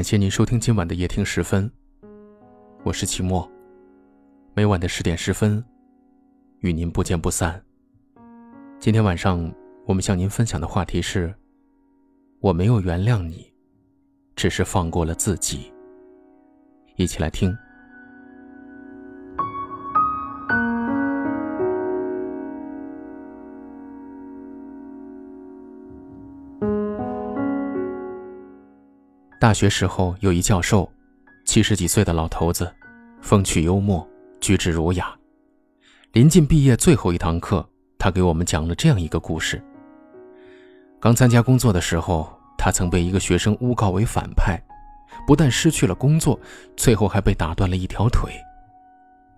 感谢您收听今晚的夜听十分，我是齐墨。每晚的十点十分，与您不见不散。今天晚上我们向您分享的话题是：我没有原谅你，只是放过了自己。一起来听。大学时候有一教授，七十几岁的老头子，风趣幽默，举止儒雅。临近毕业最后一堂课，他给我们讲了这样一个故事。刚参加工作的时候，他曾被一个学生诬告为反派，不但失去了工作，最后还被打断了一条腿。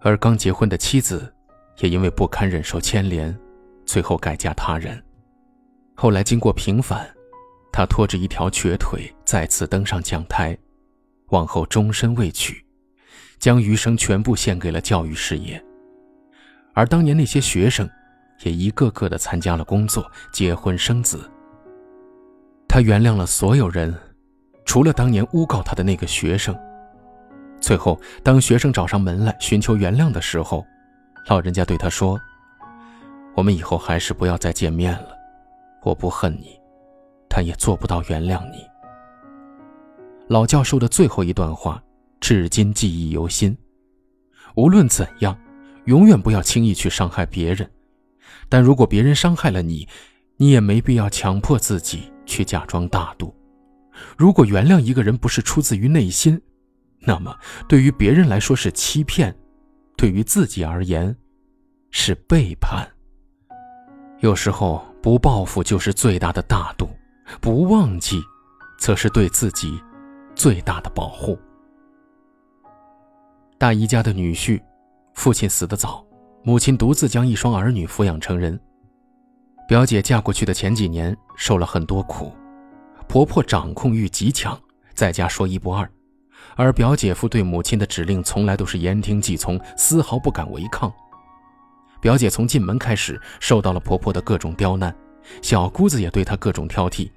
而刚结婚的妻子，也因为不堪忍受牵连，最后改嫁他人。后来经过平反。他拖着一条瘸腿再次登上讲台，往后终身未娶，将余生全部献给了教育事业。而当年那些学生，也一个个的参加了工作、结婚生子。他原谅了所有人，除了当年诬告他的那个学生。最后，当学生找上门来寻求原谅的时候，老人家对他说：“我们以后还是不要再见面了，我不恨你。”他也做不到原谅你。老教授的最后一段话，至今记忆犹新。无论怎样，永远不要轻易去伤害别人。但如果别人伤害了你，你也没必要强迫自己去假装大度。如果原谅一个人不是出自于内心，那么对于别人来说是欺骗，对于自己而言是背叛。有时候不报复就是最大的大度。不忘记，则是对自己最大的保护。大姨家的女婿，父亲死得早，母亲独自将一双儿女抚养成人。表姐嫁过去的前几年受了很多苦，婆婆掌控欲极强，在家说一不二，而表姐夫对母亲的指令从来都是言听计从，丝毫不敢违抗。表姐从进门开始受到了婆婆的各种刁难。小姑子也对她各种挑剔，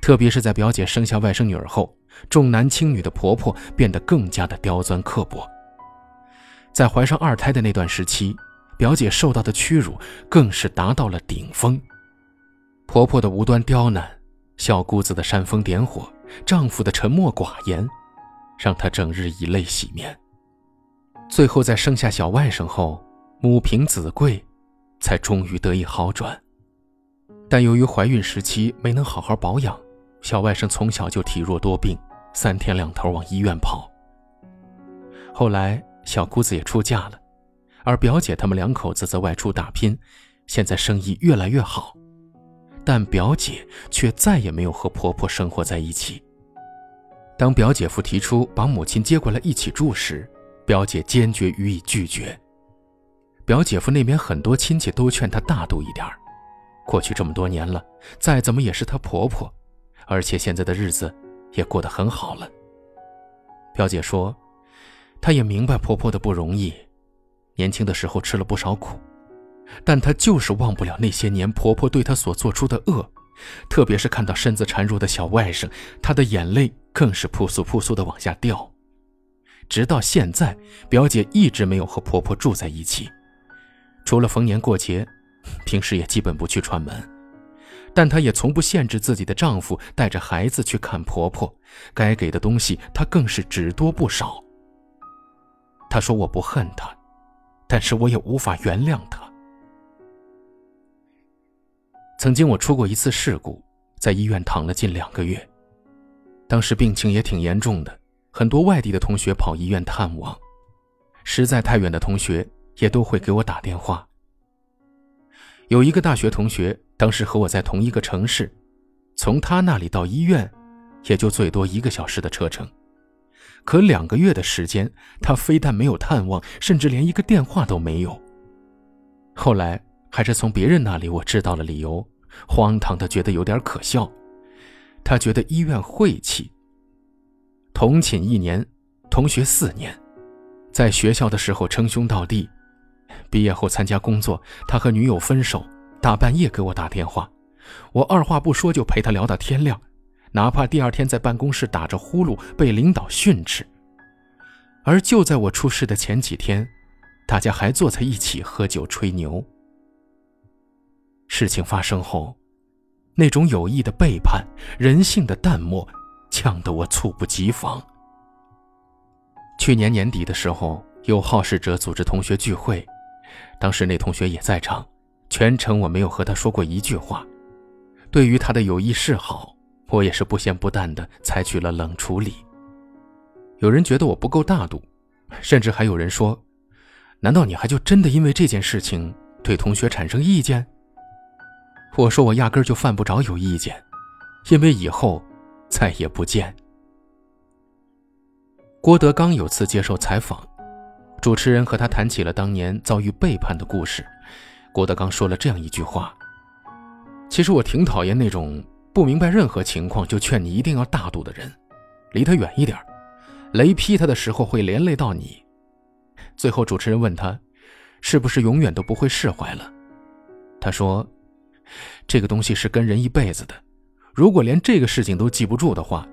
特别是在表姐生下外甥女儿后，重男轻女的婆婆变得更加的刁钻刻薄。在怀上二胎的那段时期，表姐受到的屈辱更是达到了顶峰。婆婆的无端刁难，小姑子的煽风点火，丈夫的沉默寡言，让她整日以泪洗面。最后在生下小外甥后，母凭子贵，才终于得以好转。但由于怀孕时期没能好好保养，小外甥从小就体弱多病，三天两头往医院跑。后来小姑子也出嫁了，而表姐他们两口子则外出打拼，现在生意越来越好。但表姐却再也没有和婆婆生活在一起。当表姐夫提出把母亲接过来一起住时，表姐坚决予以拒绝。表姐夫那边很多亲戚都劝她大度一点儿。过去这么多年了，再怎么也是她婆婆，而且现在的日子也过得很好了。表姐说，她也明白婆婆的不容易，年轻的时候吃了不少苦，但她就是忘不了那些年婆婆对她所做出的恶，特别是看到身子孱弱的小外甥，她的眼泪更是扑簌扑簌的往下掉。直到现在，表姐一直没有和婆婆住在一起，除了逢年过节。平时也基本不去串门，但她也从不限制自己的丈夫带着孩子去看婆婆，该给的东西她更是只多不少。她说：“我不恨她，但是我也无法原谅她。”曾经我出过一次事故，在医院躺了近两个月，当时病情也挺严重的，很多外地的同学跑医院探望，实在太远的同学也都会给我打电话。有一个大学同学，当时和我在同一个城市，从他那里到医院，也就最多一个小时的车程。可两个月的时间，他非但没有探望，甚至连一个电话都没有。后来还是从别人那里我知道了理由，荒唐的觉得有点可笑。他觉得医院晦气。同寝一年，同学四年，在学校的时候称兄道弟。毕业后参加工作，他和女友分手，大半夜给我打电话，我二话不说就陪他聊到天亮，哪怕第二天在办公室打着呼噜被领导训斥。而就在我出事的前几天，大家还坐在一起喝酒吹牛。事情发生后，那种友谊的背叛、人性的淡漠，呛得我猝不及防。去年年底的时候，有好事者组织同学聚会，当时那同学也在场，全程我没有和他说过一句话。对于他的有意示好，我也是不咸不淡的采取了冷处理。有人觉得我不够大度，甚至还有人说：“难道你还就真的因为这件事情对同学产生意见？”我说：“我压根就犯不着有意见，因为以后再也不见。”郭德纲有次接受采访，主持人和他谈起了当年遭遇背叛的故事。郭德纲说了这样一句话：“其实我挺讨厌那种不明白任何情况就劝你一定要大度的人，离他远一点。”雷劈他的时候会连累到你。最后，主持人问他：“是不是永远都不会释怀了？”他说：“这个东西是跟人一辈子的，如果连这个事情都记不住的话，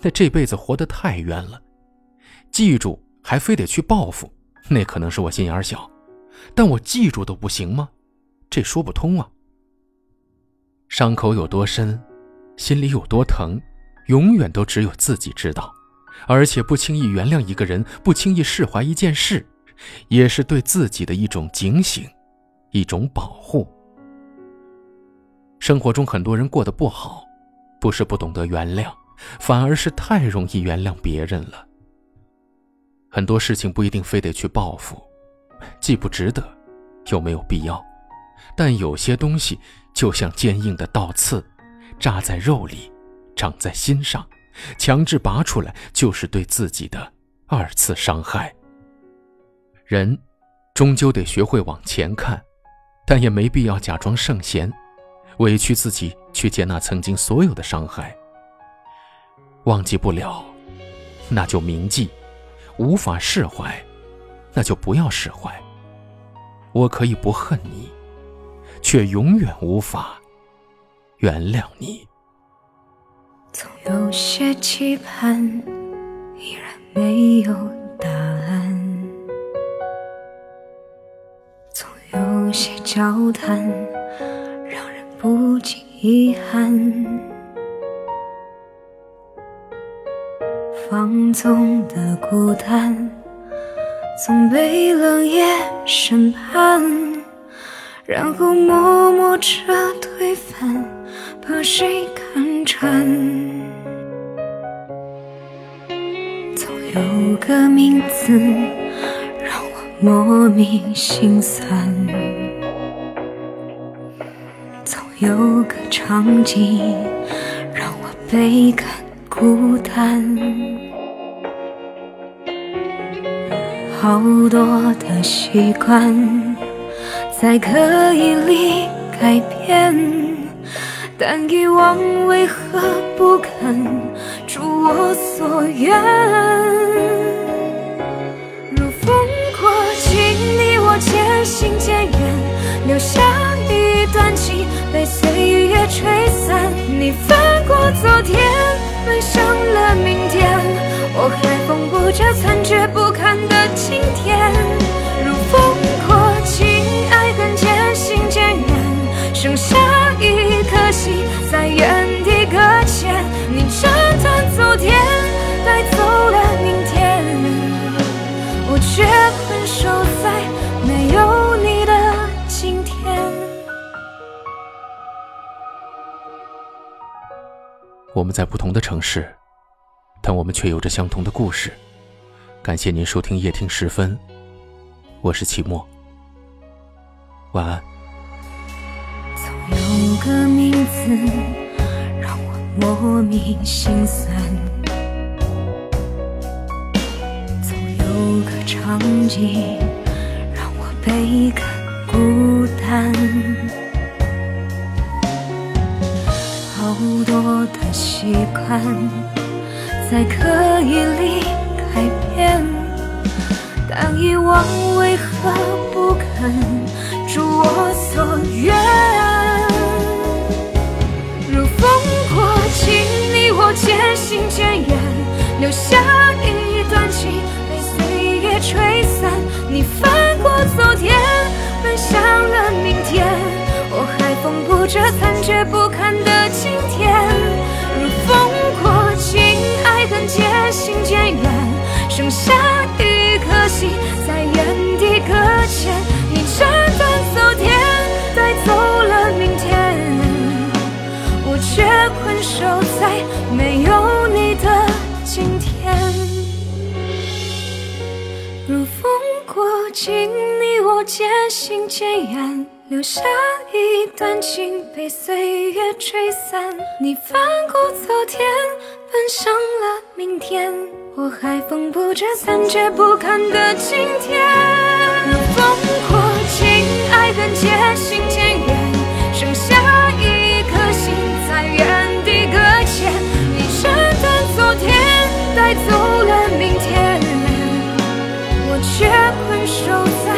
那这辈子活得太冤了。记住还非得去报复，那可能是我心眼小，但我记住都不行吗？这说不通啊。伤口有多深，心里有多疼，永远都只有自己知道。”而且不轻易原谅一个人，不轻易释怀一件事，也是对自己的一种警醒，一种保护。生活中很多人过得不好，不是不懂得原谅，反而是太容易原谅别人了。很多事情不一定非得去报复，既不值得，又没有必要。但有些东西就像坚硬的倒刺，扎在肉里，长在心上。强制拔出来，就是对自己的二次伤害。人终究得学会往前看，但也没必要假装圣贤，委屈自己去接纳曾经所有的伤害。忘记不了，那就铭记；无法释怀，那就不要释怀。我可以不恨你，却永远无法原谅你。总有些期盼，依然没有答案；总有些交谈，让人不禁遗憾。放纵的孤单，总被冷眼审判，然后默默着推翻，把谁看？穿，总有个名字让我莫名心酸，总有个场景让我倍感孤单，好多的习惯在刻意里改变。但遗忘为何不肯如我所愿？如风过境，你我渐行渐远，留下一段情被岁月吹散。你翻过昨天，奔向了明天，我还缝补着残缺不堪的今天。如风过境，爱恨渐行渐远，剩下。一颗心我们在不同的城市，但我们却有着相同的故事。感谢您收听夜听时分，我是齐墨，晚安。总有个名字让我莫名心酸，总有个场景让我倍感孤单，好多的习惯在刻意里改变当遗忘为何不肯如我所愿如风过境你我渐行渐远留下一段情被岁月吹散你翻过昨天奔向了明天我还缝补着残缺不堪的今天。如风过境，爱恨渐行渐远，剩下一颗心在原地搁浅。你斩断昨天，带走了明天，我却困守在没有你的今天。如风过境，你我渐行渐远，留下一段情被岁月吹散。你翻过昨天，奔向了明天，我还缝补着残缺不堪的今天。如风过境，爱恨渐行渐远，剩下一颗心在原地搁浅。你斩断昨天，带走了明天。我却困守在